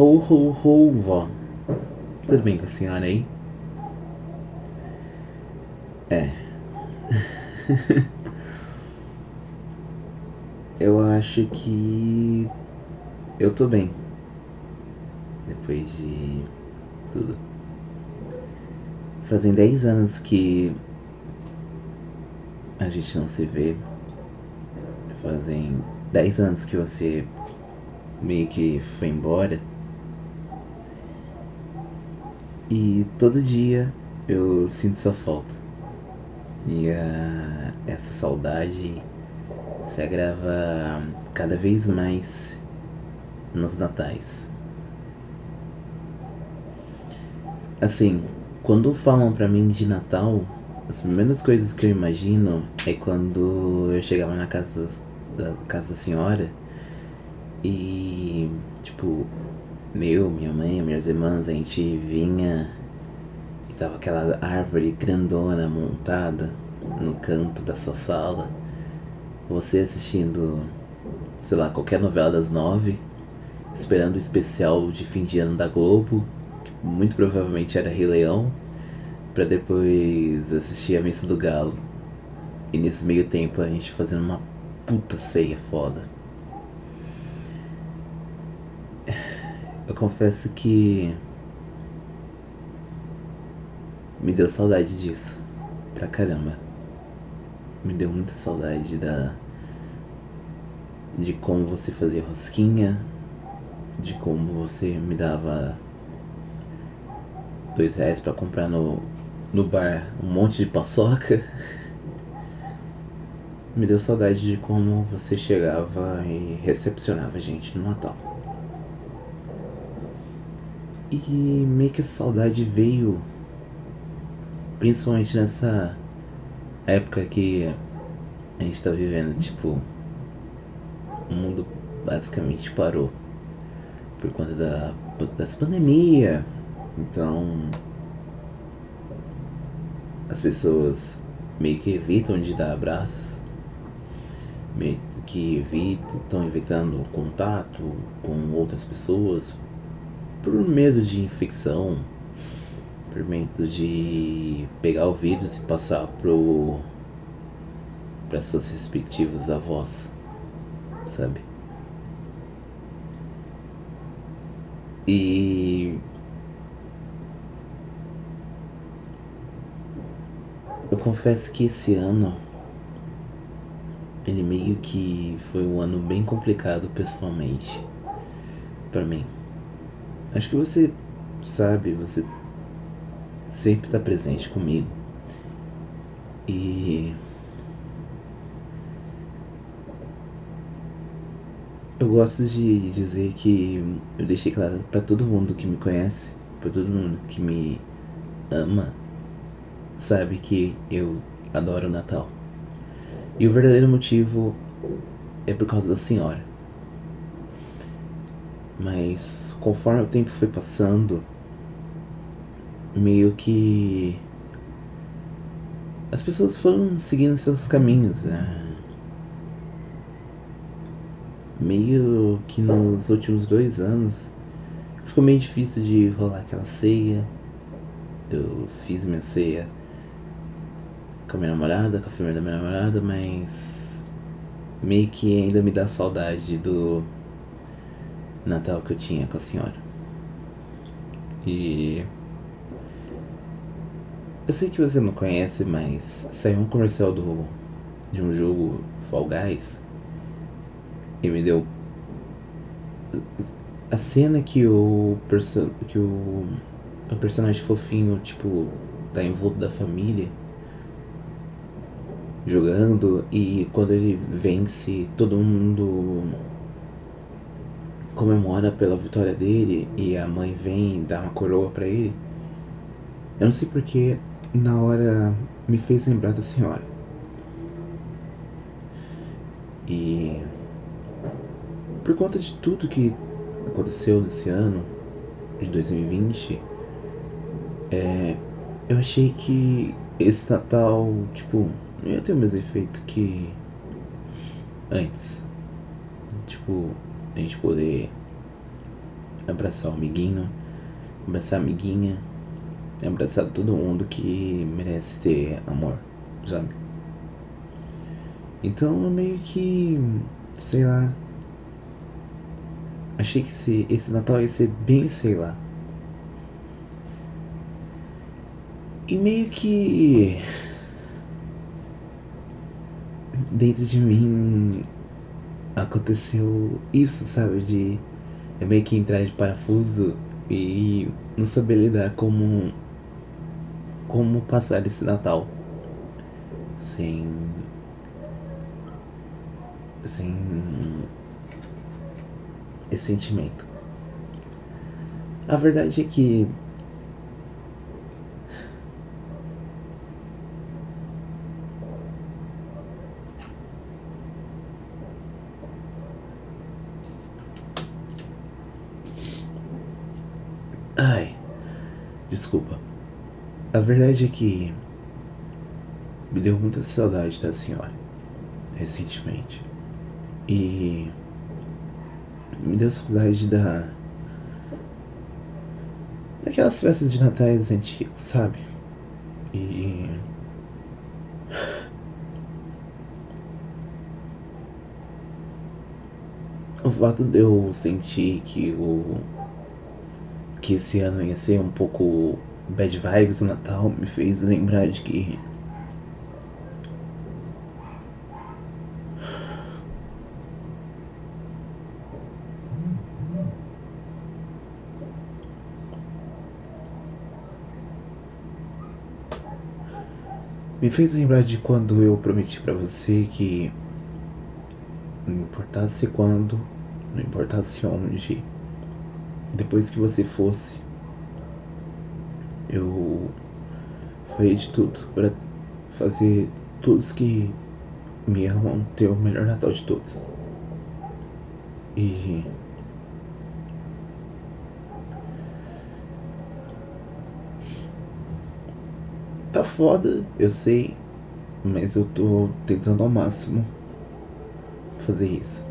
Ho, ho, ho, vó. Tudo bem com a senhora aí? É. eu acho que eu tô bem. Depois de tudo. Fazem 10 anos que a gente não se vê. Fazem 10 anos que você meio que foi embora. E todo dia eu sinto sua falta. E a, essa saudade se agrava cada vez mais nos natais. Assim, quando falam pra mim de Natal, as primeiras coisas que eu imagino é quando eu chegava na casa da casa da senhora e tipo, meu, minha mãe, minhas irmãs, a gente vinha e tava aquela árvore grandona montada no canto da sua sala. Você assistindo, sei lá, qualquer novela das nove, esperando o especial de fim de ano da Globo, que muito provavelmente era Rei Leão, para depois assistir a Missa do Galo. E nesse meio tempo a gente fazendo uma puta ceia foda. Eu confesso que me deu saudade disso. Pra caramba. Me deu muita saudade da de como você fazia rosquinha, de como você me dava dois reais para comprar no, no bar um monte de paçoca. me deu saudade de como você chegava e recepcionava a gente no Natal. E meio que essa saudade veio principalmente nessa época que a gente tá vivendo, tipo, o mundo basicamente parou por conta da, das pandemia. Então as pessoas meio que evitam de dar abraços, meio que evitam, estão evitando contato com outras pessoas por medo de infecção, por medo de pegar o vírus e passar pro para seus respectivos avós, sabe? E eu confesso que esse ano ele meio que foi um ano bem complicado pessoalmente para mim. Acho que você sabe, você sempre está presente comigo. E eu gosto de dizer que eu deixei claro para todo mundo que me conhece, para todo mundo que me ama, sabe que eu adoro o Natal. E o verdadeiro motivo é por causa da senhora. Mas conforme o tempo foi passando, meio que as pessoas foram seguindo seus caminhos. Né? Meio que nos últimos dois anos ficou meio difícil de rolar aquela ceia. Eu fiz minha ceia com a minha namorada, com a família da minha namorada, mas meio que ainda me dá saudade do Natal que eu tinha com a senhora. E. Eu sei que você não conhece, mas saiu um comercial do de um jogo Fall Guys e me deu a cena que o perso que o, o personagem fofinho tipo tá envolto da família jogando e quando ele vence todo mundo comemora pela vitória dele e a mãe vem dar uma coroa para ele. Eu não sei porque na hora me fez lembrar da senhora. E por conta de tudo que aconteceu nesse ano de 2020, é, eu achei que esse Natal, tipo, não ia ter o mesmo efeito que antes. Tipo, a gente poder abraçar o amiguinho, abraçar a amiguinha, abraçar todo mundo que merece ter amor, sabe? Então eu meio que, sei lá, achei que esse, esse Natal ia ser bem, sei lá. E meio que dentro de mim aconteceu isso, sabe? De eu meio que entrar de parafuso e não saber lidar como como passar esse Natal sem sem esse sentimento. A verdade é que desculpa. A verdade é que me deu muita saudade da senhora recentemente. E me deu saudade da daquelas festas de natais antigos, sabe? E o fato de eu sentir que o que esse ano ia ser um pouco bad vibes no Natal me fez lembrar de que me fez lembrar de quando eu prometi para você que não importasse quando, não importasse onde, depois que você fosse, eu faria de tudo para fazer todos que me amam ter o melhor Natal de todos. E tá foda, eu sei, mas eu tô tentando ao máximo fazer isso.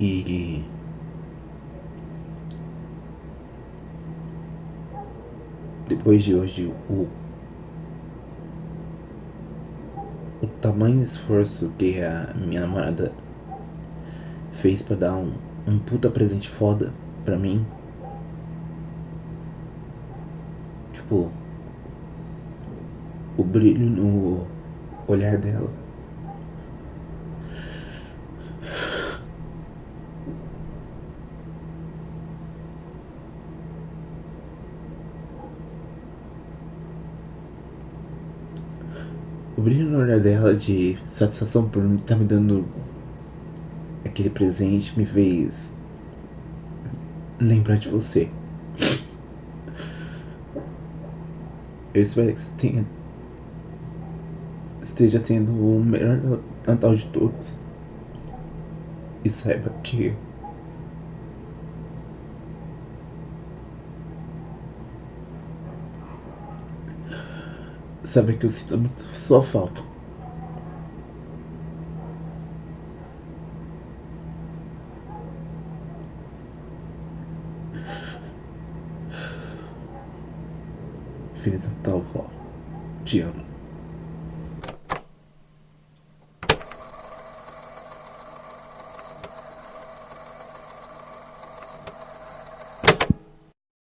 E depois de hoje o o tamanho esforço que a minha namorada fez para dar um, um puta presente foda pra mim. Tipo, o brilho no olhar dela. O brilho no olhar dela de satisfação por estar tá me dando aquele presente me fez lembrar de você. Eu espero que você tenha esteja tendo o melhor Natal de todos. E saiba que sabe que eu sinto muito sua falta. Feliz Natal, vó. Te amo.